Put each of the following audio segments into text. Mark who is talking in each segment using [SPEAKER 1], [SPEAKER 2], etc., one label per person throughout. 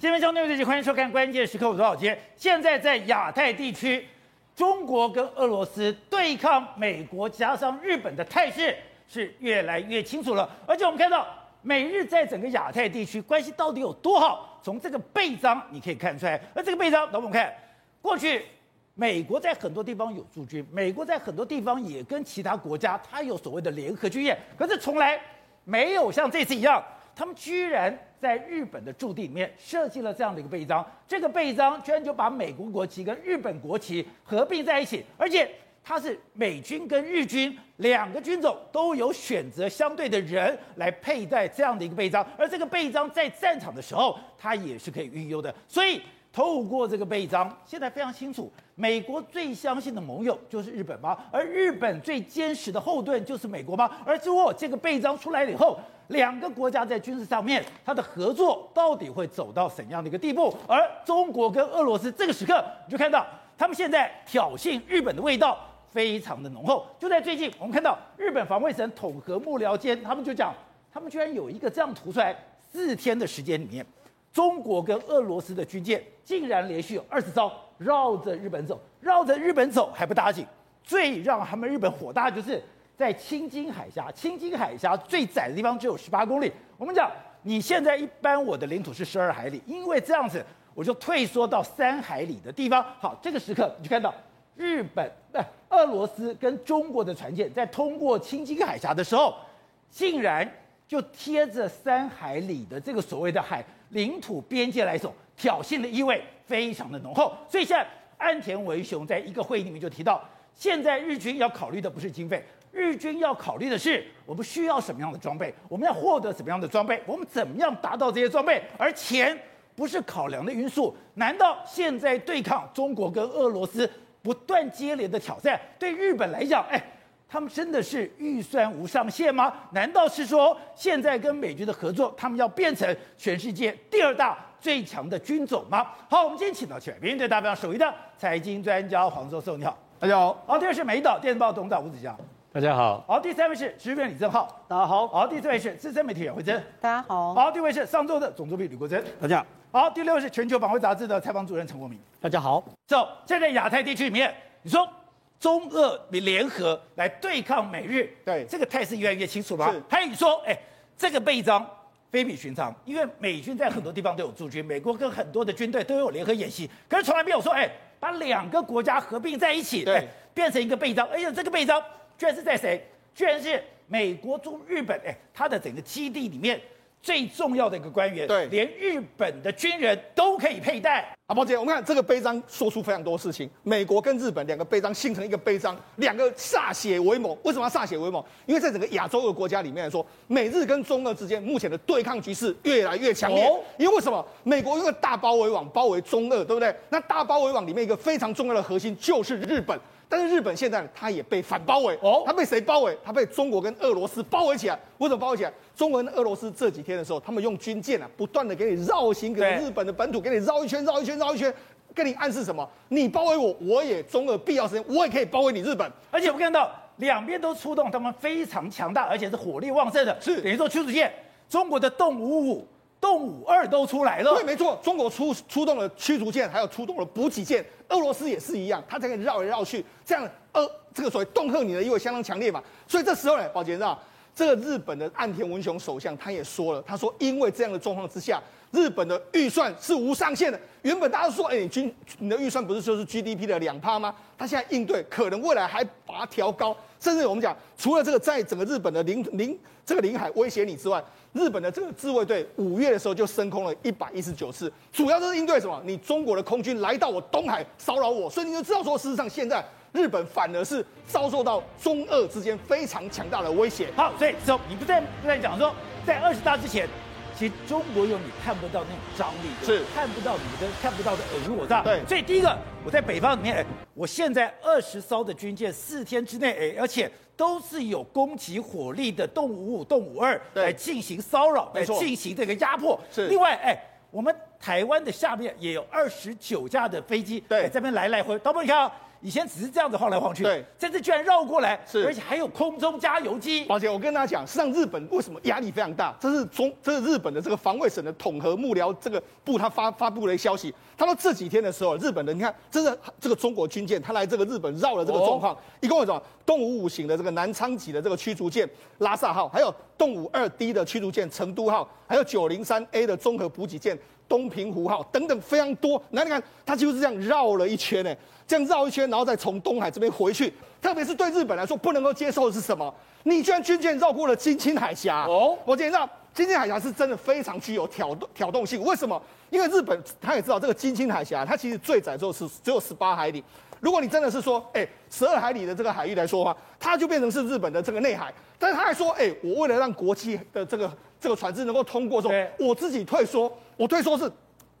[SPEAKER 1] 今天交通内地欢迎收看《关键时刻》，我多少杰。现在在亚太地区，中国跟俄罗斯对抗美国加上日本的态势是越来越清楚了。而且我们看到，美日在整个亚太地区关系到底有多好？从这个背章你可以看出来。而这个背章，等我们看过去。美国在很多地方有驻军，美国在很多地方也跟其他国家，它有所谓的联合军演，可是从来没有像这次一样，他们居然在日本的驻地里面设计了这样的一个背章，这个背章居然就把美国国旗跟日本国旗合并在一起，而且它是美军跟日军两个军种都有选择相对的人来佩戴这样的一个背章，而这个背章在战场的时候，它也是可以运用的，所以。透过这个背章，现在非常清楚，美国最相信的盟友就是日本吗？而日本最坚实的后盾就是美国吗？而如果这个背章出来了以后，两个国家在军事上面，它的合作到底会走到怎样的一个地步？而中国跟俄罗斯这个时刻，你就看到他们现在挑衅日本的味道非常的浓厚。就在最近，我们看到日本防卫省统合幕僚间，他们就讲，他们居然有一个这样图出来，四天的时间里面。中国跟俄罗斯的军舰竟然连续有二十艘绕着日本走，绕着日本走还不打紧。最让他们日本火大就是在青津海峡，青津海峡最窄的地方只有十八公里。我们讲，你现在一般我的领土是十二海里，因为这样子我就退缩到三海里的地方。好，这个时刻你就看到日本、不，俄罗斯跟中国的船舰在通过青津海峡的时候，竟然就贴着三海里的这个所谓的海。领土边界来走，挑衅的意味非常的浓厚。所以现在岸田文雄在一个会议里面就提到，现在日军要考虑的不是经费，日军要考虑的是我们需要什么样的装备，我们要获得什么样的装备，我们怎么样达到这些装备。而钱不是考量的因素。难道现在对抗中国跟俄罗斯不断接连的挑战，对日本来讲，哎？他们真的是预算无上限吗？难道是说现在跟美军的合作，他们要变成全世界第二大最强的军种吗？好，我们今天请到全民对大表首义的财经专家黄教授，你好，
[SPEAKER 2] 大家好。
[SPEAKER 1] 好，第二是美岛电子报董事长吴子嘉，
[SPEAKER 2] 大家好。
[SPEAKER 1] 好，第三位是时事评论李正浩，大家好。好，第四位是资深媒体人慧珍，
[SPEAKER 3] 大家好。
[SPEAKER 1] 好，第五位是上周的总主笔吕国珍，
[SPEAKER 2] 大家
[SPEAKER 1] 好。好，第六位是全球防卫杂志的采访主任陈国明，
[SPEAKER 2] 大家好。
[SPEAKER 1] 走，现在亚太地区里面，你说。中俄联合来对抗美日，
[SPEAKER 2] 对
[SPEAKER 1] 这个态势越来越清楚了。还有你说，哎，这个背章非比寻常，因为美军在很多地方都有驻军，美国跟很多的军队都有联合演习，可是从来没有说，哎，把两个国家合并在一起，对，变成一个背章。而且这个背章居然是在谁？居然是美国驻日本，哎，他的整个基地里面。最重要的一个官员，
[SPEAKER 2] 对，
[SPEAKER 1] 连日本的军人都可以佩戴。
[SPEAKER 2] 好，宝姐，我们看这个徽章说出非常多事情。美国跟日本两个徽章形成一个徽章，两个歃血为盟。为什么要歃血为盟？因为在整个亚洲的国家里面来说，美日跟中俄之间目前的对抗局势越来越强烈。哦、因为为什么？美国用个大包围网包围中俄，对不对？那大包围网里面一个非常重要的核心就是日本。但是日本现在它也被反包围哦，它被谁包围？它被中国跟俄罗斯包围起来。为什么包围起来？中国跟俄罗斯这几天的时候，他们用军舰啊，不断的给你绕行，给日本的本土给你绕一圈、绕一圈、绕一圈，跟你暗示什么？你包围我，我也中俄必要时间，我也可以包围你日本。
[SPEAKER 1] 而且我们看到两边都出动，他们非常强大，而且是火力旺盛的，
[SPEAKER 2] 是
[SPEAKER 1] 等于说驱逐舰，中国的动五五。动武二都出来了，
[SPEAKER 2] 对，没错，中国出出动了驱逐舰，还有出动了补给舰，俄罗斯也是一样，它才可以绕来绕去，这样，呃，这个所谓恫吓你的意味相当强烈嘛。所以这时候呢，宝杰知道，这个日本的岸田文雄首相他也说了，他说因为这样的状况之下，日本的预算是无上限的。原本大家都说，哎，你军你的预算不是就是 GDP 的两趴吗？他现在应对可能未来还把它调高，甚至我们讲，除了这个在整个日本的领领这个领海威胁你之外。日本的这个自卫队五月的时候就升空了一百一十九次，主要就是应对什么？你中国的空军来到我东海骚扰我，所以你就知道说，事实上现在日本反而是遭受到中俄之间非常强大的威胁。
[SPEAKER 1] 好，所以说你不在不在讲说，在二十大之前，其实中国有你看不到那种张力，
[SPEAKER 2] 是
[SPEAKER 1] 看不到你的看不到的尔虞我诈。
[SPEAKER 2] 对，
[SPEAKER 1] 所以第一个我在北方里面，哎，我现在二十艘的军舰四天之内，哎，而且。都是有攻击火力的动五五、动五二来进行骚扰，来进行这个压迫。
[SPEAKER 2] 是。
[SPEAKER 1] 另外，哎，我们台湾的下面也有二十九架的飞机，
[SPEAKER 2] 对，
[SPEAKER 1] 这边来来回。导播，你看啊，以前只是这样子晃来晃去，
[SPEAKER 2] 对，
[SPEAKER 1] 这次居然绕过来，
[SPEAKER 2] 是，
[SPEAKER 1] 而且还有空中加油机。
[SPEAKER 2] 宝姐，我跟大家讲，实际上日本为什么压力非常大？这是中，这是日本的这个防卫省的统合幕僚这个部他发发布了一个消息。他说这几天的时候，日本的你看，这是这个中国军舰，他来这个日本绕了这个状况，哦、一共有什么？东五五型的这个南昌级的这个驱逐舰拉萨号，还有东五二 D 的驱逐舰成都号，还有九零三 A 的综合补给舰东平湖号等等非常多。那你看，他几乎是这样绕了一圈呢，这样绕一圈，然后再从东海这边回去。特别是对日本来说，不能够接受的是什么？你居然军舰绕过了津轻海峡哦！我今天知道津轻海峡是真的非常具有挑动挑动性。为什么？因为日本他也知道这个津轻海峡，它其实最窄之后是只有十八海里。如果你真的是说，哎，十二海里的这个海域来说的话，它就变成是日本的这个内海。但是他还说，哎，我为了让国际的这个这个船只能够通过，说我自己退缩，我退缩是，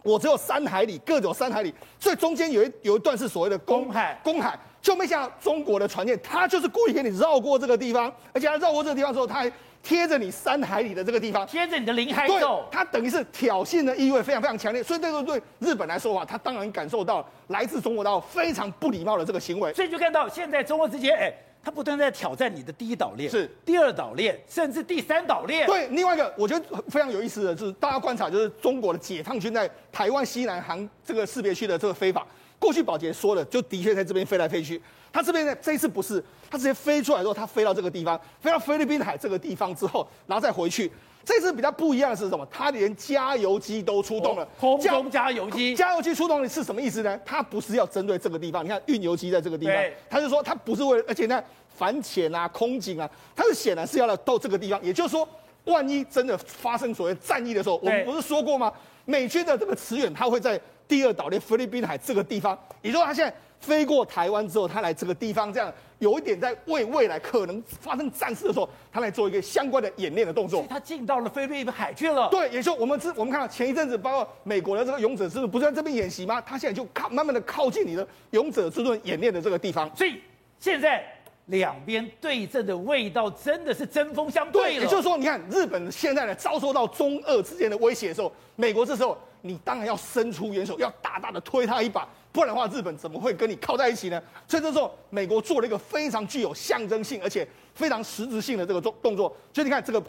[SPEAKER 2] 我只有三海里，各有三海里，所以中间有一有一段是所谓的公海，公海。就没想到中国的船舰，它就是故意给你绕过这个地方，而且它绕过这个地方之后，它还贴着你三海里的这个地方，
[SPEAKER 1] 贴着你的领海
[SPEAKER 2] 走，它等于是挑衅的意味非常非常强烈。所以这个对日本来说的话，他当然感受到来自中国岛非常不礼貌的这个行为。
[SPEAKER 1] 所以就看到现在中国之间，哎，他不断在挑战你的第一岛链，
[SPEAKER 2] 是
[SPEAKER 1] 第二岛链，甚至第三岛链。
[SPEAKER 2] 对，另外一个我觉得非常有意思的就是大家观察，就是中国的解放军在台湾西南航这个识别区的这个飞法。过去宝洁说的，就的确在这边飞来飞去。他这边呢，这一次不是，他直接飞出来之后，他飞到这个地方，飞到菲律宾海这个地方之后，然后再回去。这次比较不一样的是什么？他连加油机都出动了，
[SPEAKER 1] 空中加油机。
[SPEAKER 2] 加油机出动的是什么意思呢？他不是要针对这个地方，你看运油机在这个地方，他就说他不是为了，而且呢，反潜啊、空警啊，他是显然是要来到这个地方。也就是说，万一真的发生所谓战役的时候，我们不是说过吗？美军的这个驰援，他会在。第二岛链菲律宾海这个地方，也就是说他现在飞过台湾之后，他来这个地方，这样有一点在为未来可能发生战事的时候，他来做一个相关的演练的动作。
[SPEAKER 1] 他进到了菲律宾海去了。
[SPEAKER 2] 对，也就我们知，我们看到前一阵子，包括美国的这个勇者之盾不是在这边演习吗？他现在就靠慢慢的靠近你的勇者之盾演练的这个地方。
[SPEAKER 1] 所以现在两边对阵的味道真的是针锋相对了。
[SPEAKER 2] 对，也就是说，你看日本现在呢遭受到中俄之间的威胁的时候，美国这时候。你当然要伸出援手，要大大的推他一把，不然的话，日本怎么会跟你靠在一起呢？所以这时候，美国做了一个非常具有象征性，而且非常实质性的这个动动作。所以你看这个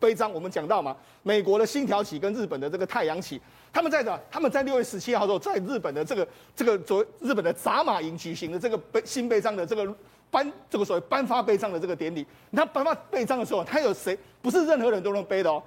[SPEAKER 2] 徽章，我们讲到嘛，美国的星条旗跟日本的这个太阳旗，他们在的，他们在六月十七号的时候，在日本的这个这个所谓日本的札马营举行的这个碑新徽章的这个颁这个所谓颁发徽章的这个典礼。你看颁发徽章的时候，他有谁？不是任何人都能背的哦。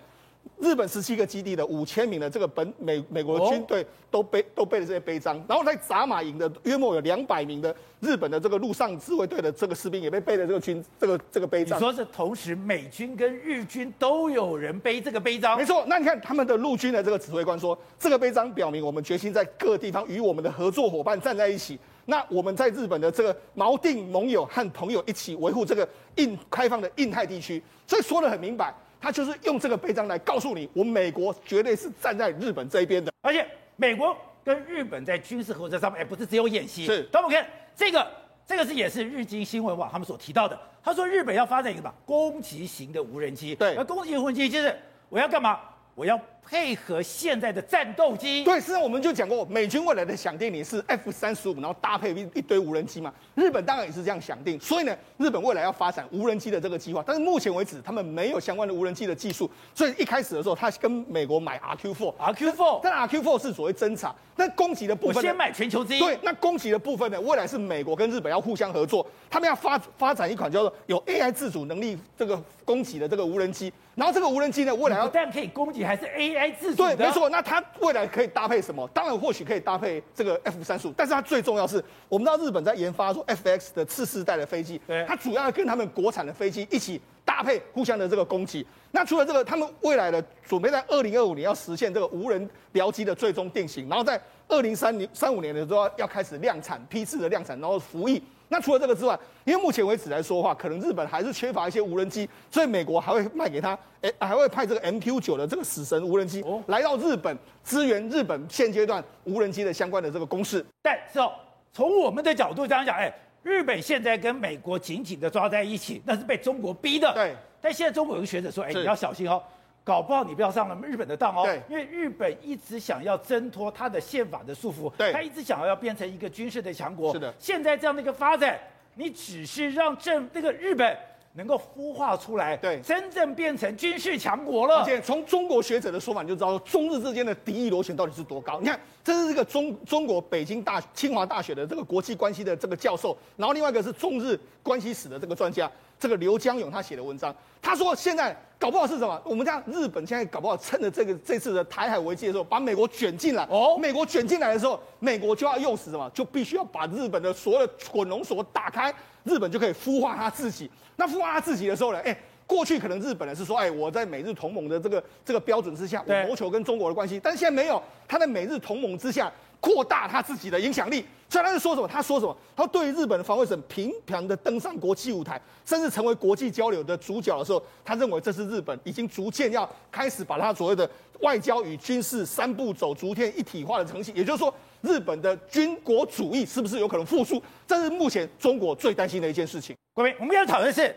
[SPEAKER 2] 日本十七个基地的五千名的这个本美美国的军队都背都背了这些徽章，然后在札马营的约莫有两百名的日本的这个陆上自卫队的这个士兵也被背了这个军这个这个徽章。
[SPEAKER 1] 你说是同时美军跟日军都有人背这个徽章？
[SPEAKER 2] 没错，那你看他们的陆军的这个指挥官说，这个徽章表明我们决心在各地方与我们的合作伙伴站在一起。那我们在日本的这个锚定盟友和朋友一起维护这个印开放的印太地区，所以说的很明白。他就是用这个徽章来告诉你，我们美国绝对是站在日本这一边的。
[SPEAKER 1] 而且美国跟日本在军事合作上面，哎，不是只有演习。
[SPEAKER 2] 是，
[SPEAKER 1] 那我们看这个，这个是也是日经新闻网他们所提到的。他说日本要发展一个什么攻击型的无人机。
[SPEAKER 2] 对，
[SPEAKER 1] 而攻击型无人机就是我要干嘛？我要配合现在的战斗机。
[SPEAKER 2] 对，实际上我们就讲过，美军未来的想定你是 F 三十五，然后搭配一一堆无人机嘛。日本当然也是这样想定，所以呢，日本未来要发展无人机的这个计划，但是目前为止他们没有相关的无人机的技术，所以一开始的时候，他跟美国买 RQ4，RQ4，但 RQ4 是所谓侦察，那攻击的部分，
[SPEAKER 1] 我先买全球之一。
[SPEAKER 2] 对，那攻击的部分呢，未来是美国跟日本要互相合作，他们要发发展一款叫做有 AI 自主能力这个攻击的这个无人机。然后这个无人机呢，未来要
[SPEAKER 1] 不但可以攻击，还是 AI 自主。
[SPEAKER 2] 对，没错。那它未来可以搭配什么？当然或许可以搭配这个 F 三十五，但是它最重要是，我们知道日本在研发说 FX 的次世代的飞
[SPEAKER 1] 机，
[SPEAKER 2] 它主要要跟他们国产的飞机一起搭配，互相的这个攻击。那除了这个，他们未来的准备在二零二五年要实现这个无人僚机的最终定型，然后在二零三零三五年的时候要开始量产，批次的量产，然后服役。那除了这个之外，因为目前为止来说的话，可能日本还是缺乏一些无人机，所以美国还会卖给他，哎，还会派这个 MQ 九的这个死神无人机来到日本支援日本现阶段无人机的相关的这个攻势。
[SPEAKER 1] 但是哦，从我们的角度这样讲，哎，日本现在跟美国紧紧的抓在一起，那是被中国逼的。
[SPEAKER 2] 对。
[SPEAKER 1] 但现在中国有个学者说，哎，你要小心哦，搞不好你不要上了日本的当哦。
[SPEAKER 2] 对，
[SPEAKER 1] 因为日本一直想要挣脱他的宪法的束缚，
[SPEAKER 2] 对，
[SPEAKER 1] 他一直想要要变成一个军事的强国。
[SPEAKER 2] 是的，
[SPEAKER 1] 现在这样的一个发展，你只是让政那个日本。能够孵化出来，
[SPEAKER 2] 对，
[SPEAKER 1] 真正变成军事强国了。
[SPEAKER 2] 而且从中国学者的说法，你就知道中日之间的敌意螺旋到底是多高。你看，这是这个中中国北京大清华大学的这个国际关系的这个教授，然后另外一个是中日关系史的这个专家，这个刘江勇他写的文章，他说现在搞不好是什么？我们讲日本现在搞不好趁着这个这次的台海危机的时候，把美国卷进来。哦，美国卷进来的时候，美国就要用死什么？就必须要把日本的所有的滚龙锁打开，日本就可以孵化他自己。那孵化他自己的时候呢？哎，过去可能日本人是说，哎，我在美日同盟的这个这个标准之下，我谋求跟中国的关系。但是现在没有，他在美日同盟之下扩大他自己的影响力。所以他是说什么？他说什么？他对于日本的防卫省频繁的登上国际舞台，甚至成为国际交流的主角的时候，他认为这是日本已经逐渐要开始把他所谓的外交与军事三步走逐渐一体化的成绩。也就是说，日本的军国主义是不是有可能复苏？这是目前中国最担心的一件事情。
[SPEAKER 1] 各位，我们要讨论的是，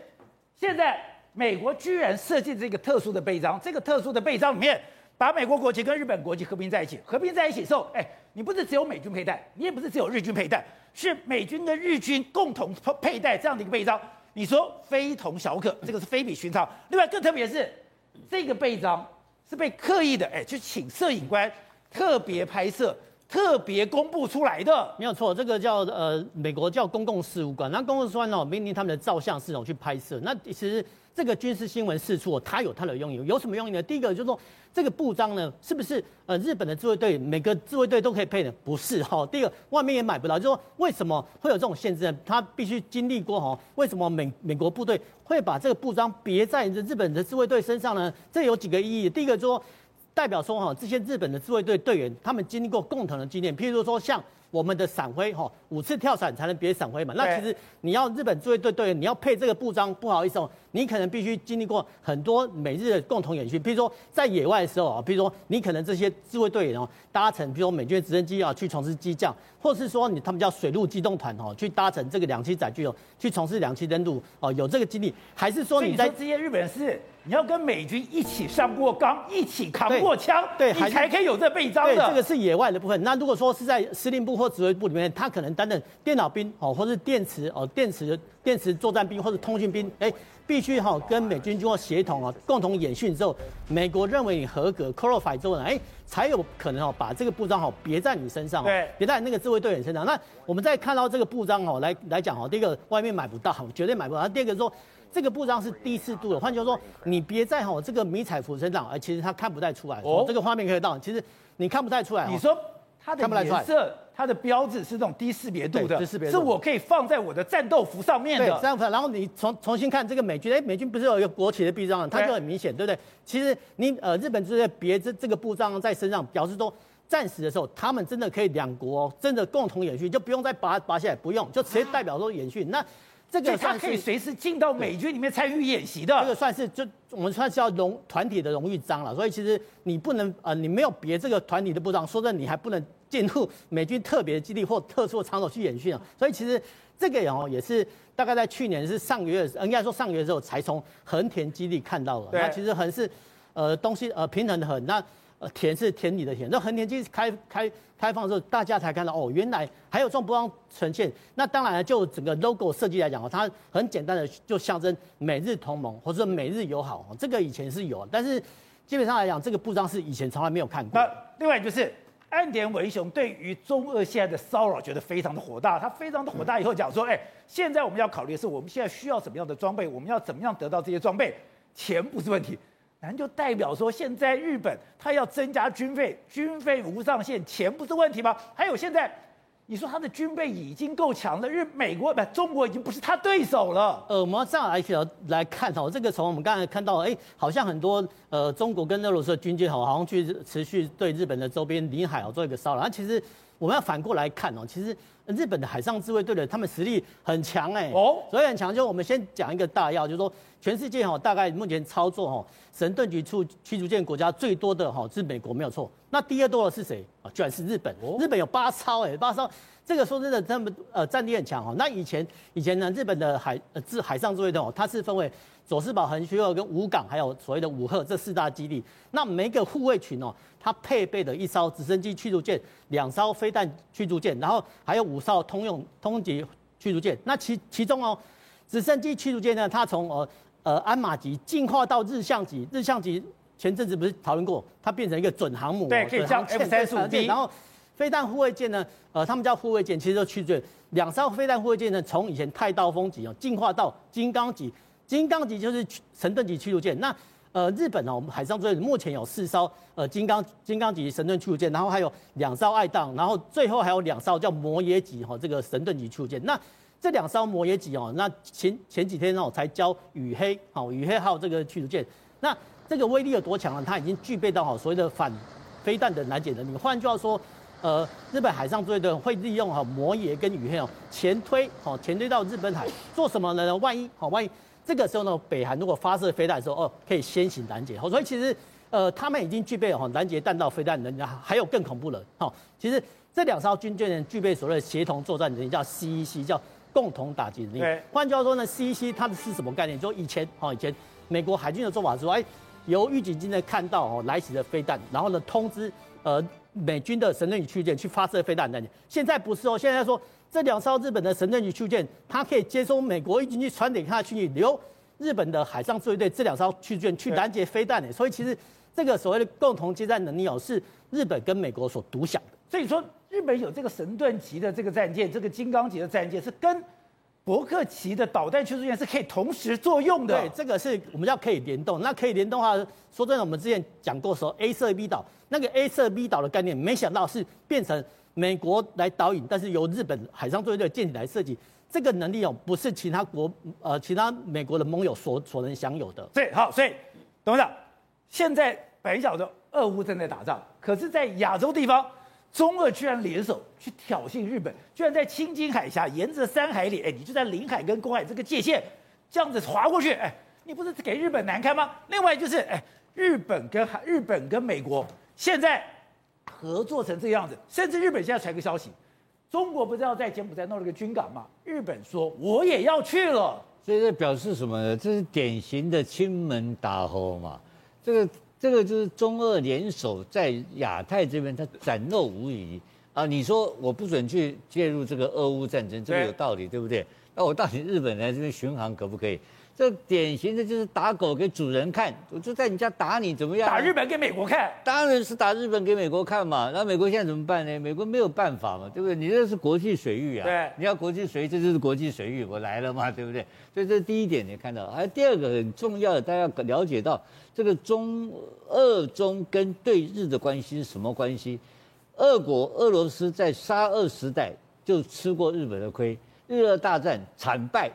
[SPEAKER 1] 现在美国居然设计这个特殊的臂章，这个特殊的臂章里面把美国国籍跟日本国籍合并在一起，合并在一起之后，哎，你不是只有美军佩戴，你也不是只有日军佩戴，是美军跟日军共同佩戴这样的一个背章，你说非同小可，这个是非比寻常。另外更特别的是，这个背章是被刻意的，哎，去请摄影官特别拍摄。特别公布出来的
[SPEAKER 3] 没有错，这个叫呃，美国叫公共事务官，那公共事务官呢命令他们的照相系统去拍摄。那其实这个军事新闻释出，它有它的用意，有什么用意呢？第一个就是说，这个布章呢，是不是呃日本的自卫队每个自卫队都可以配的？不是哈、第一个外面也买不到，就是说为什么会有这种限制呢？他必须经历过哈、哦，为什么美美国部队会把这个布章别在日本的自卫队身上呢？这有几个意义。第一个就说。代表说哈，这些日本的自卫队队员，他们经历过共同的经验，譬如说像我们的伞徽哈，五次跳伞才能别伞徽嘛。那其实你要日本自卫队队员，你要配这个布章，不好意思哦，你可能必须经历过很多美日的共同演训，比如说在野外的时候啊，比如说你可能这些自卫队员哦，搭乘比如说美军的直升机啊去从事机降，或是说你他们叫水陆机动团哦，去搭乘这个两栖载具哦，去从事两栖登陆哦，有这个经历，还是说你在
[SPEAKER 1] 这些日本人是？你要跟美军一起上过岗，一起扛过枪，
[SPEAKER 3] 对，
[SPEAKER 1] 你才可以有这臂章的。
[SPEAKER 3] 对，这个是野外的部分。那如果说是在司令部或指挥部里面，他可能担任电脑兵哦，或是电池哦，电磁电磁作战兵或者通讯兵，哎，必须哈跟美军经过协同啊，共同演训之后，美国认为你合格，qualify 之后呢，哎，才有可能哦把这个布章哦别在你身上，
[SPEAKER 1] 对，
[SPEAKER 3] 别在那个自卫队员身上。那我们再看到这个布章哦，来来讲哦，第一个外面买不到，绝对买不到。第二个说。这个布章是低四度的，换句话说，你别在哈这个迷彩服身上，而其实它看不太出来。哦，这个画面可以到，其实你看不太出来。
[SPEAKER 1] 你说它的颜色，它的标志是这种低识别度的，是我可以放在我的战斗服上面的。
[SPEAKER 3] 对，战斗服。然后你重重新看这个美军，哎，美军不是有一个国旗的臂章，它就很明显，对不对？其实你呃日本就是别这这个布章在身上，表示说战时的时候，他们真的可以两国真的共同演训，就不用再拔拔下来，不用，就直接代表说演训。那这个
[SPEAKER 1] 他可以随时进到美军里面参与演习的，
[SPEAKER 3] 这个算是就我们算是要荣团体的荣誉章了。所以其实你不能呃，你没有别这个团体的部长，说真的，你还不能进入美军特别基地或特殊的场所去演训啊。所以其实这个哦也是大概在去年是上个月，应该说上个月的时候才从横田基地看到了。那其实横是呃东西呃平衡的很那。呃，田是田里的田，那横田基地开开开放之后，大家才看到哦，原来还有这种布章呈现。那当然了，就整个 logo 设计来讲哦，它很简单的就象征美日同盟或者美日友好，这个以前是有，但是基本上来讲，这个布章是以前从来没有看过。
[SPEAKER 1] 那另外就是岸田文雄对于中俄现在的骚扰觉得非常的火大，他非常的火大以后讲说，哎，现在我们要考虑的是我们现在需要什么样的装备，我们要怎么样得到这些装备，钱不是问题。那就代表说，现在日本他要增加军费，军费无上限，钱不是问题吗？还有现在，你说他的军备已经够强了，日美国不，中国已经不是他对手了。
[SPEAKER 3] 呃，我们这样来来看哦，这个从我们刚才看到，哎，好像很多呃中国跟俄罗斯的军舰好像去持续对日本的周边领海哦做一个骚扰。那其实我们要反过来看哦，其实日本的海上自卫队的他们实力很强哎，哦，所以很强。就我们先讲一个大要，就是说。全世界哈，大概目前操作哈神盾局驱驱逐舰国家最多的哈是美国没有错，那第二多的是谁啊？居然是日本。日本有八艘哎，八艘，这个说真的，他们呃战力很强哈。那以前以前呢，日本的海呃自海上自卫队哦，它是分为佐世保、横须贺跟武港，还有所谓的武赫这四大基地。那每个护卫群哦，它配备的一艘直升机驱逐舰、两艘飞弹驱逐舰，然后还有五艘通用通级驱逐舰。那其其中哦，直升机驱逐舰呢，它从呃呃鞍马级进化到日向级，日向级前阵子不是讨论过，它变成一个准航母，
[SPEAKER 1] 对，可以像 F 三十五 B。
[SPEAKER 3] 然后飞弹护卫舰呢，呃，他们叫护卫舰，其实就驱逐舰。两艘飞弹护卫舰呢，从以前太刀锋级哦，进化到金刚级，金刚级就是神盾级驱逐舰。那呃，日本呢，我们海上作业目前有四艘呃金刚金刚级神盾驱逐舰，然后还有两艘爱宕，然后最后还有两艘叫摩耶级哈，这个神盾级驱逐舰。那这两艘摩耶级哦，那前前几天呢，我才交雨黑，好雨黑号这个驱逐舰。那这个威力有多强呢？它已经具备到好所谓的反飞弹的拦截能力。换句话说。呃，日本海上自卫队会利用哈摩耶跟雨黑哦前推，好前推到日本海做什么呢？万一好，万一这个时候呢，北韩如果发射飞弹的时候，哦，可以先行拦截。好，所以其实呃，他们已经具备哈拦截弹道飞弹能力，还有更恐怖的。哈，其实这两艘军舰呢，具备所谓的协同作战能力，叫 CEC，叫共同打击能力。对，换句话说呢，CEC 它的是什么概念？就以前哈以前美国海军的做法是说，哎，由预警机呢看到哦来袭的飞弹，然后呢通知呃。美军的神盾局驱逐舰去发射飞弹的，现在不是哦，现在说这两艘日本的神盾局驱逐舰，它可以接收美国预警机传给它去留日本的海上自卫队这两艘驱逐舰去拦截飞弹的，所以其实这个所谓的共同接战能力哦，是日本跟美国所独享的。
[SPEAKER 1] 所以说，日本有这个神盾级的这个战舰，这个金刚级的战舰是跟伯克奇的导弹驱逐舰是可以同时作用的。
[SPEAKER 3] 对，这个是我们叫可以联动。那可以联动的话，说真的，我们之前讲过说 A 射 B 导。那个 A 射 B 导的概念，没想到是变成美国来导引，但是由日本海上作业队舰艇来设计，这个能力哦，不是其他国呃其他美国的盟友所所能享有的。
[SPEAKER 1] 对，好，所以董事长，现在北角的俄乌正在打仗，可是，在亚洲地方，中俄居然联手去挑衅日本，居然在青津海峡沿着山海里，哎，你就在领海跟公海这个界限这样子划过去，哎，你不是给日本难堪吗？另外就是，哎，日本跟海日本跟美国。现在合作成这个样子，甚至日本现在传个消息，中国不是要在柬埔寨弄了个军港吗？日本说我也要去了，
[SPEAKER 4] 所以这表示什么呢？这是典型的亲门打吼嘛。这个这个就是中俄联手在亚太这边，它展露无遗啊。你说我不准去介入这个俄乌战争，这个有道理，对，不对？那我到底日本来这边巡航可不可以？这典型的就是打狗给主人看，我就在你家打你怎么样？
[SPEAKER 1] 打日本给美国看，
[SPEAKER 4] 当然是打日本给美国看嘛。那美国现在怎么办呢？美国没有办法嘛，对不对？你这是国际水域啊，
[SPEAKER 1] 对，
[SPEAKER 4] 你要国际水域，这就是国际水域，我来了嘛，对不对？所以这是第一点你看到，还有第二个很重要的，大家要了解到这个中俄中跟对日的关系是什么关系？俄国俄罗斯在沙俄时代就吃过日本的亏，日俄大战惨败。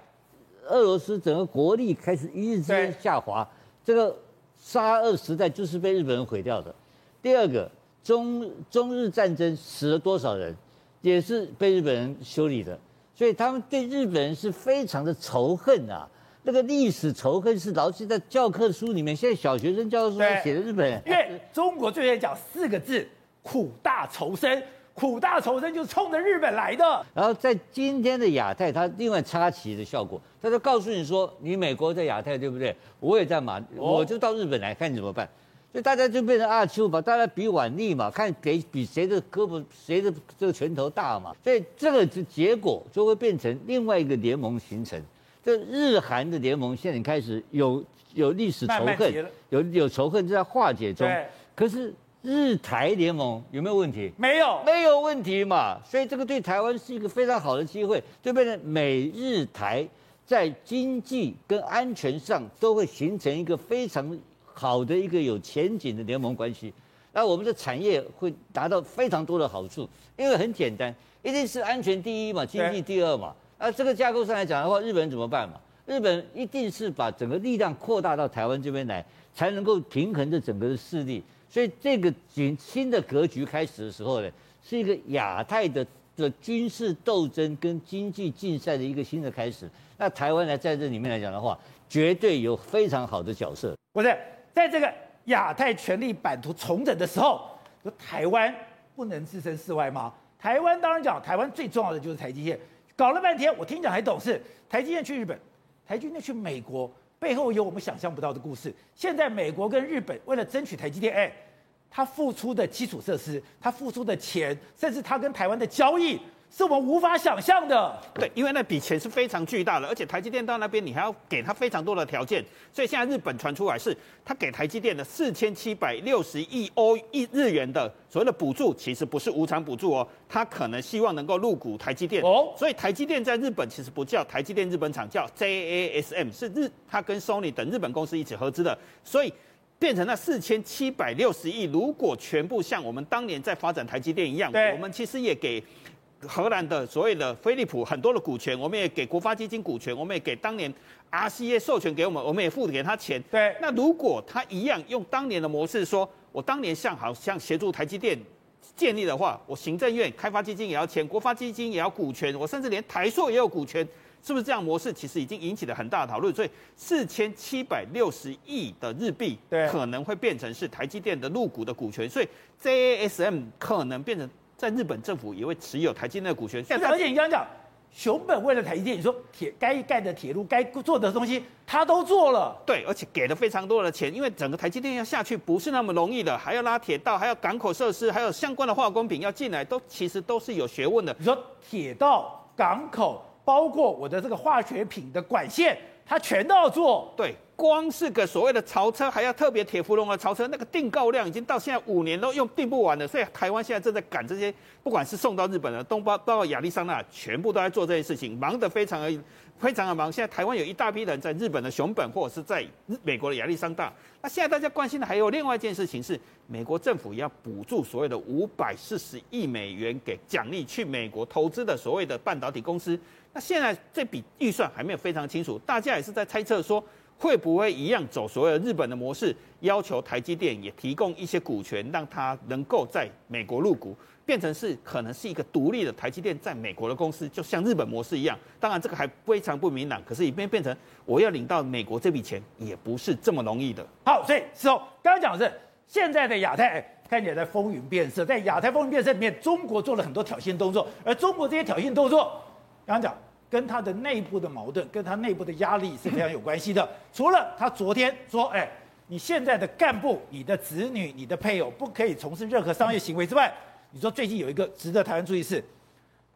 [SPEAKER 4] 俄罗斯整个国力开始一日之间下滑，这个沙俄时代就是被日本人毁掉的。第二个，中中日战争死了多少人，也是被日本人修理的，所以他们对日本人是非常的仇恨啊。那个历史仇恨是牢记在教科书里面，现在小学生教科书写的日本人，
[SPEAKER 1] 因为中国最爱讲四个字：苦大仇深。苦大仇深就是冲着日本来的。
[SPEAKER 4] 然后在今天的亚太，它另外插旗的效果，它就告诉你说，你美国在亚太对不对？我也在嘛，我就到日本来看你怎么办。所以大家就变成阿丘嘛，大家比腕力嘛，看给比谁的胳膊谁的这个拳头大嘛。所以这个结果就会变成另外一个联盟形成。这日韩的联盟现在开始有有历史仇恨，有有仇恨就在化解中。可是。日台联盟有没有问题？
[SPEAKER 1] 没有，
[SPEAKER 4] 没有问题嘛。所以这个对台湾是一个非常好的机会，对不对？美日台在经济跟安全上都会形成一个非常好的一个有前景的联盟关系。那我们的产业会达到非常多的好处，因为很简单，一定是安全第一嘛，经济第二嘛。那这个架构上来讲的话，日本人怎么办嘛？日本一定是把整个力量扩大到台湾这边来，才能够平衡这整个的势力。所以这个新新的格局开始的时候呢，是一个亚太的的军事斗争跟经济竞赛的一个新的开始。那台湾呢，在这里面来讲的话，绝对有非常好的角色。
[SPEAKER 1] 不是，在这个亚太权力版图重整的时候，说台湾不能置身事外吗？台湾当然讲，台湾最重要的就是台积电。搞了半天，我听讲还懂事，台积电去日本，台积电去美国。背后有我们想象不到的故事。现在美国跟日本为了争取台积电，哎，他付出的基础设施，他付出的钱，甚至他跟台湾的交易。是我们无法想象的。
[SPEAKER 5] 对，因为那笔钱是非常巨大的，而且台积电到那边你还要给他非常多的条件，所以现在日本传出来是，他给台积电的四千七百六十亿欧亿日元的所谓的补助，其实不是无偿补助哦，他可能希望能够入股台积电哦，所以台积电在日本其实不叫台积电日本厂，叫 JASM，是日他跟 Sony 等日本公司一起合资的，所以变成那四千七百六十亿，如果全部像我们当年在发展台积电一样，我们其实也给。荷兰的所谓的飞利浦很多的股权，我们也给国发基金股权，我们也给当年 RCA 授权给我们，我们也付给他钱。
[SPEAKER 1] 对，
[SPEAKER 5] 那如果他一样用当年的模式说，我当年像好像协助台积电建立的话，我行政院开发基金也要钱，国发基金也要股权，我甚至连台硕也有股权，是不是这样模式？其实已经引起了很大的讨论。所以四千七百六十亿的日币，对，可能会变成是台积电的入股的股权，所以 JASM 可能变成。在日本政府也会持有台积电的股权，
[SPEAKER 1] 而且你刚刚讲，熊本为了台积电，你说铁该盖的铁路、该做的东西，他都做了。
[SPEAKER 5] 对，而且给了非常多的钱，因为整个台积电要下去不是那么容易的，还要拉铁道，还要港口设施，还有相关的化工品要进来，都其实都是有学问的。
[SPEAKER 1] 你说铁道、港口，包括我的这个化学品的管线，他全都要做。
[SPEAKER 5] 对。光是个所谓的潮车，还要特别铁氟龙的潮车，那个订购量已经到现在五年都用订不完了。所以台湾现在正在赶这些，不管是送到日本的东包，包括亚利桑那，全部都在做这些事情，忙得非常的非常的忙。现在台湾有一大批人在日本的熊本，或者是在美国的亚利桑那。那现在大家关心的还有另外一件事情是，美国政府要补助所谓的五百四十亿美元给奖励去美国投资的所谓的半导体公司。那现在这笔预算还没有非常清楚，大家也是在猜测说。会不会一样走所谓的日本的模式，要求台积电也提供一些股权，让它能够在美国入股，变成是可能是一个独立的台积电在美国的公司，就像日本模式一样。当然这个还非常不明朗，可是已经变成我要领到美国这笔钱也不是这么容易的。
[SPEAKER 1] 好，所以是哦，刚刚讲的是现在的亚太看起来在风云变色，在亚太风云变色里面，中国做了很多挑衅动作，而中国这些挑衅动作，刚刚讲。跟他的内部的矛盾，跟他内部的压力是非常有关系的。除了他昨天说，哎，你现在的干部、你的子女、你的配偶不可以从事任何商业行为之外，你说最近有一个值得台湾注意是，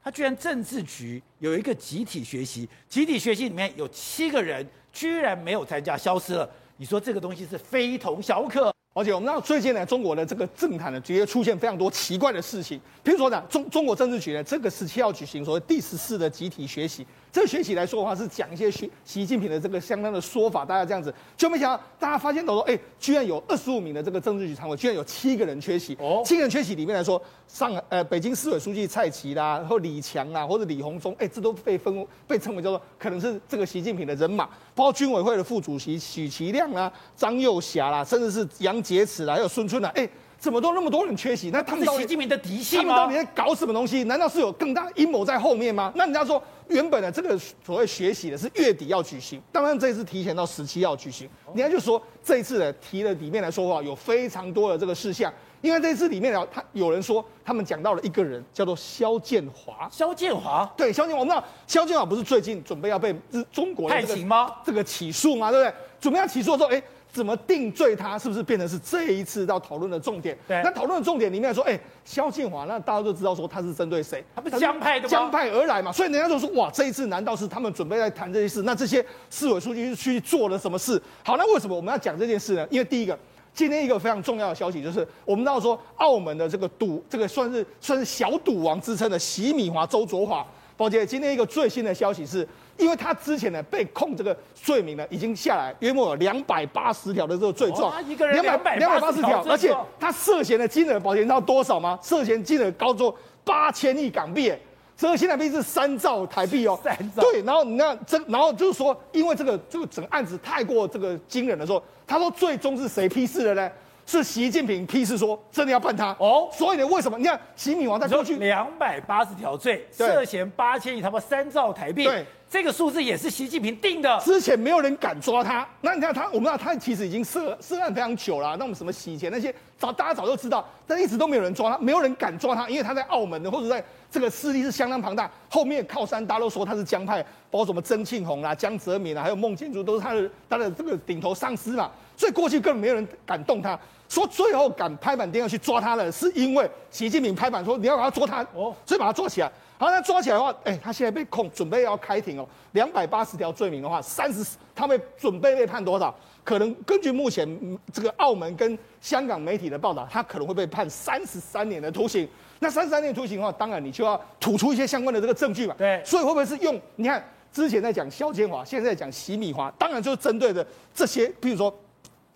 [SPEAKER 1] 他居然政治局有一个集体学习，集体学习里面有七个人居然没有参加，消失了。你说这个东西是非同小可。
[SPEAKER 2] 而且我们知道最近呢，中国的这个政坛呢，直接出现非常多奇怪的事情。比如说呢，中中国政治局呢，这个时期要举行所谓第十四的集体学习。这个学习来说的话，是讲一些习习近平的这个相当的说法，大家这样子，就没想到大家发现到说，哎，居然有二十五名的这个政治局常委，居然有七个人缺席。哦，七个人缺席里面来说，上呃北京市委书记蔡奇啦，然后李强啊，或者李鸿忠，哎，这都被分被称为叫做可能是这个习近平的人马，包括军委会的副主席许其亮啊、张又侠啦，甚至是杨洁篪啦，还有孙春兰，哎。怎么都那么多人缺席？那他们是
[SPEAKER 1] 习近平的嫡系吗？
[SPEAKER 2] 他们到底在搞什么东西？难道是有更大的阴谋在后面吗？那人家说原本的这个所谓学习的是月底要举行，当然这一次提前到十七要举行。人家就说这一次的提的里面来说话有非常多的这个事项，因为这一次里面呢，他有人说他们讲到了一个人叫做肖建华。
[SPEAKER 1] 肖建华
[SPEAKER 2] 对，肖建华，我们知道肖建华不是最近准备要被日中国的、这个、
[SPEAKER 1] 太行吗？
[SPEAKER 2] 这个起诉吗？对不对？准备要起诉的时候，哎。怎么定罪他？是不是变成是这一次要讨论的重点？对，那讨论的重点里面来说，哎，肖建华，那大家都知道说他是针对谁？
[SPEAKER 1] 他不是江派的吗？
[SPEAKER 2] 江派而来嘛，所以人家就说，哇，这一次难道是他们准备在谈这些事？那这些市委书记去做了什么事？好，那为什么我们要讲这件事呢？因为第一个，今天一个非常重要的消息就是，我们知道说，澳门的这个赌，这个算是算是小赌王之称的席米华周卓华，宝姐，今天一个最新的消息是。因为他之前呢被控这个罪名呢已经下来，约莫有两百八十条的这个罪状，
[SPEAKER 1] 两百两百八十条，
[SPEAKER 2] 而且他涉嫌的金额，宝杰你知道多少吗？涉嫌金额高达八千亿港币，这个现在币是三兆台币哦。
[SPEAKER 1] 三兆。
[SPEAKER 2] 对，然后你看这，然后就是说，因为这个这个整个案子太过这个惊人的时候，他说最终是谁批示的呢？是习近平批示说真的要判他。
[SPEAKER 1] 哦。
[SPEAKER 2] 所以呢，为什么？你看习米王在过去
[SPEAKER 1] 两百八十条罪，涉嫌八千亿，他妈三兆台币。
[SPEAKER 2] 对，
[SPEAKER 1] 这个数字也是习近平定的。
[SPEAKER 2] 之前没有人敢抓他，那你看他，我们知道他其实已经涉涉案非常久了，那我们什么洗钱那些早大家早就知道，但一直都没有人抓他，没有人敢抓他，因为他在澳门的或者在这个势力是相当庞大，后面靠山，大家都说他是江派，包括什么曾庆红啦、江泽民啊，还有孟建柱都是他的他的这个顶头上司嘛，所以过去根本没有人敢动他。说最后敢拍板定要去抓他的，是因为习近平拍板说你要把他抓他哦，所以把他抓起来。好，那抓起来的话，哎，他现在被控，准备要开庭哦，两百八十条罪名的话，三十，他们准备被判多少？可能根据目前这个澳门跟香港媒体的报道，他可能会被判三十三年的徒刑。那三十三年徒刑的话，当然你就要吐出一些相关的这个证据嘛。
[SPEAKER 1] 对，
[SPEAKER 2] 所以会不会是用？你看之前在讲肖建华，现在在讲洗米华，当然就是针对的这些，譬如说。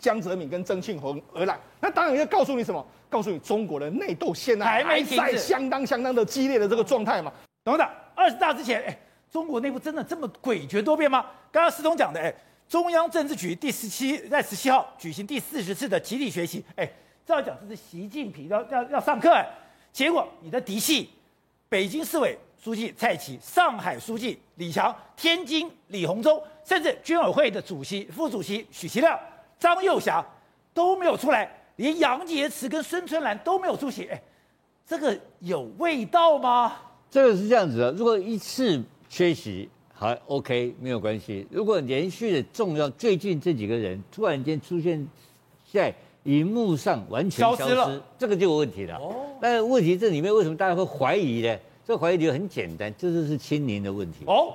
[SPEAKER 2] 江泽民跟曾庆红而来，那当然要告诉你什么？告诉你中国的内斗现在还在相当相当的激烈的这个状态嘛。
[SPEAKER 1] 董事长，二十大之前，哎，中国内部真的这么诡谲多变吗？刚刚司东讲的，哎，中央政治局第十七在十七号举行第四十次的集体学习，哎，照讲这是习近平要要要上课，哎，结果你的嫡系，北京市委书记蔡奇、上海书记李强、天津李鸿忠，甚至军委会的主席、副主席许其亮。张又侠都没有出来，连杨洁篪跟孙春兰都没有出席。哎，这个有味道吗？
[SPEAKER 6] 这个是这样子的，如果一次缺席还 OK 没有关系，如果连续的重要，最近这几个人突然间出现在荧幕上完全消失，消失这个就有问题了。哦，但是问题这里面为什么大家会怀疑呢？这个怀疑理由很简单，这就是清零的问题。哦。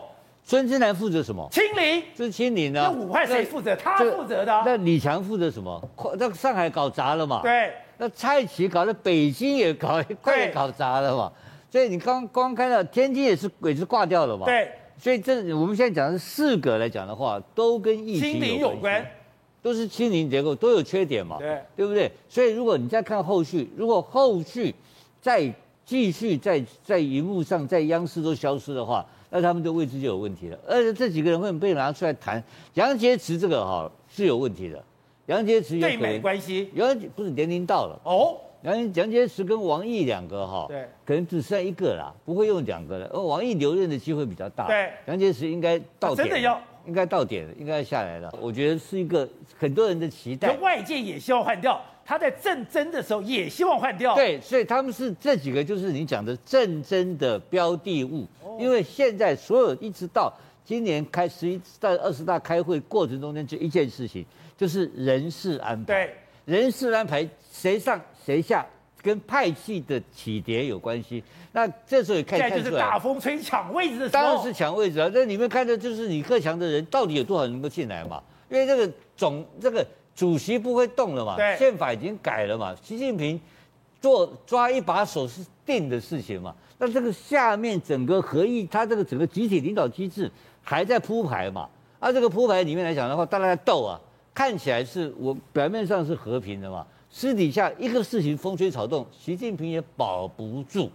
[SPEAKER 6] 孙春兰负责什么？
[SPEAKER 1] 清零，
[SPEAKER 6] 这是清零啊。
[SPEAKER 1] 那武汉谁负责？他负责的。
[SPEAKER 6] 那李强负责什么？那上海搞砸了嘛？
[SPEAKER 1] 对。
[SPEAKER 6] 那蔡奇搞得北京也搞，快搞砸了嘛？所以你刚刚看到天津也是鬼子挂掉了嘛？
[SPEAKER 1] 对。
[SPEAKER 4] 所以这我们现在讲的四个来讲的话，都跟疫情有关，有关都是清零结构，都有缺点嘛？
[SPEAKER 1] 对，
[SPEAKER 4] 对不对？所以如果你再看后续，如果后续再继续在在荧幕上，在央视都消失的话。那他们的位置就有问题了，而且这几个人会被拿出来谈。杨洁篪这个哈是有问题的，杨洁篪有
[SPEAKER 1] 对美关系，
[SPEAKER 4] 杨不是年龄到了哦。杨杨洁篪跟王毅两个哈，对，可能只剩一个啦，不会用两个了。而王毅留任的机会比较大，
[SPEAKER 1] 对，
[SPEAKER 4] 杨洁篪应该到点，
[SPEAKER 1] 真的要
[SPEAKER 4] 应该到点了，应该要下来了。我觉得是一个很多人的期待，
[SPEAKER 1] 外界也希望换掉。他在政争的时候也希望换掉，
[SPEAKER 4] 对，所以他们是这几个就是你讲的政争的标的物。因为现在所有一直到今年开十一到二十大开会过程中间，就一件事情，就是人事安排。
[SPEAKER 1] 对，
[SPEAKER 4] 人事安排谁上谁下，跟派系的起跌有关系。那这时候也看现在，
[SPEAKER 1] 就是大风吹抢位置的时候，
[SPEAKER 4] 当然是抢位置啊。那你们看的就是李克强的人到底有多少能够进来嘛？因为这个总这个主席不会动了嘛，
[SPEAKER 1] 对，
[SPEAKER 4] 宪法已经改了嘛，习近平做抓一把手是定的事情嘛。那这个下面整个合议，它这个整个集体领导机制还在铺排嘛？啊，这个铺排里面来讲的话，大家在斗啊，看起来是我表面上是和平的嘛，私底下一个事情风吹草动，习近平也保不住。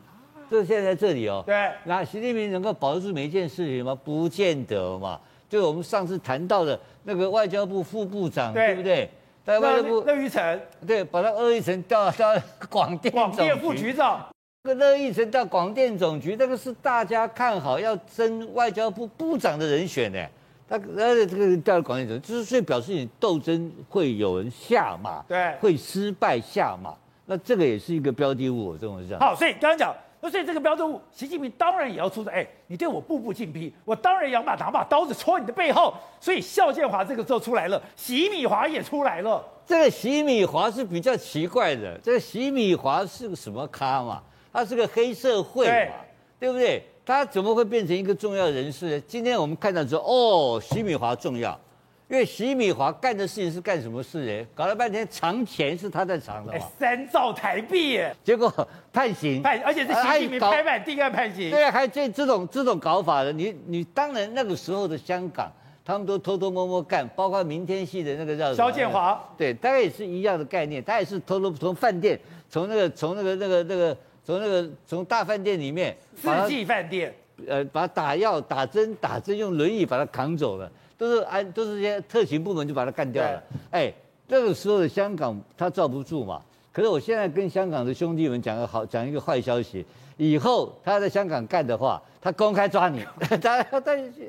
[SPEAKER 4] 这个现在在这里哦。
[SPEAKER 1] 对。
[SPEAKER 4] 那习近平能够保得住每一件事情吗？不见得嘛。就我们上次谈到的那个外交部副部长，对，对不对？
[SPEAKER 1] 在外交部。乐玉成。
[SPEAKER 4] 对，把他乐玉成调到广电
[SPEAKER 1] 广电副局长。
[SPEAKER 4] 那个乐玉成到广电总局，那个是大家看好要争外交部部长的人选呢。他而且这个调到广电总局，就是所以表示你斗争会有人下马，
[SPEAKER 1] 对，
[SPEAKER 4] 会失败下马。那这个也是一个标的物，我这种是这样。
[SPEAKER 1] 好，所以刚刚讲，那所以这个标准物，习近平当然也要出手。哎，你对我步步进逼，我当然要把拿把刀子戳你的背后。所以肖建华这个时候出来了，习米华也出来了。
[SPEAKER 4] 这个习米华是比较奇怪的，这个习米华是个什么咖嘛？他是个黑社会嘛，对，对不对？他怎么会变成一个重要人士呢？今天我们看到说，哦，习米华重要，因为习米华干的事情是干什么事呢？搞了半天藏钱是他在藏的嘛，
[SPEAKER 1] 三兆台币耶，
[SPEAKER 4] 结果判刑，
[SPEAKER 1] 判，而且是习近平拍板定案判刑。
[SPEAKER 4] 对啊，还这这种这种搞法的，你你当然那个时候的香港，他们都偷偷摸摸干，包括明天系的那个叫
[SPEAKER 1] 肖建华，
[SPEAKER 4] 对，大概也是一样的概念，他也是偷偷从饭店，从那个从那个那个那个。从那个从大饭店里面，
[SPEAKER 1] 四季饭店，
[SPEAKER 4] 呃，把打药、打针、打针，用轮椅把他扛走了，都是安，都是这些特勤部门就把他干掉了。哎，这个时候的香港他罩不住嘛。可是我现在跟香港的兄弟们讲个好，讲一个坏消息，以后他在香港干的话，他公开抓你。他他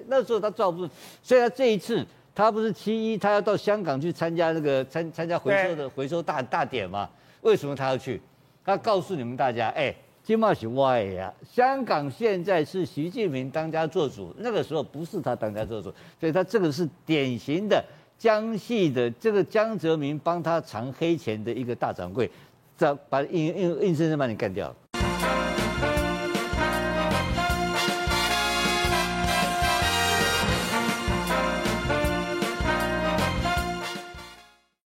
[SPEAKER 4] 那时候他罩不住，所以他这一次他不是七一，他要到香港去参加那个参参加回收的回收大大典嘛？为什么他要去？他告诉你们大家，哎。金茂是歪呀！香港现在是习近平当家做主，那个时候不是他当家做主，所以他这个是典型的江系的这个江泽民帮他藏黑钱的一个大掌柜，这把硬硬硬生生把你干掉。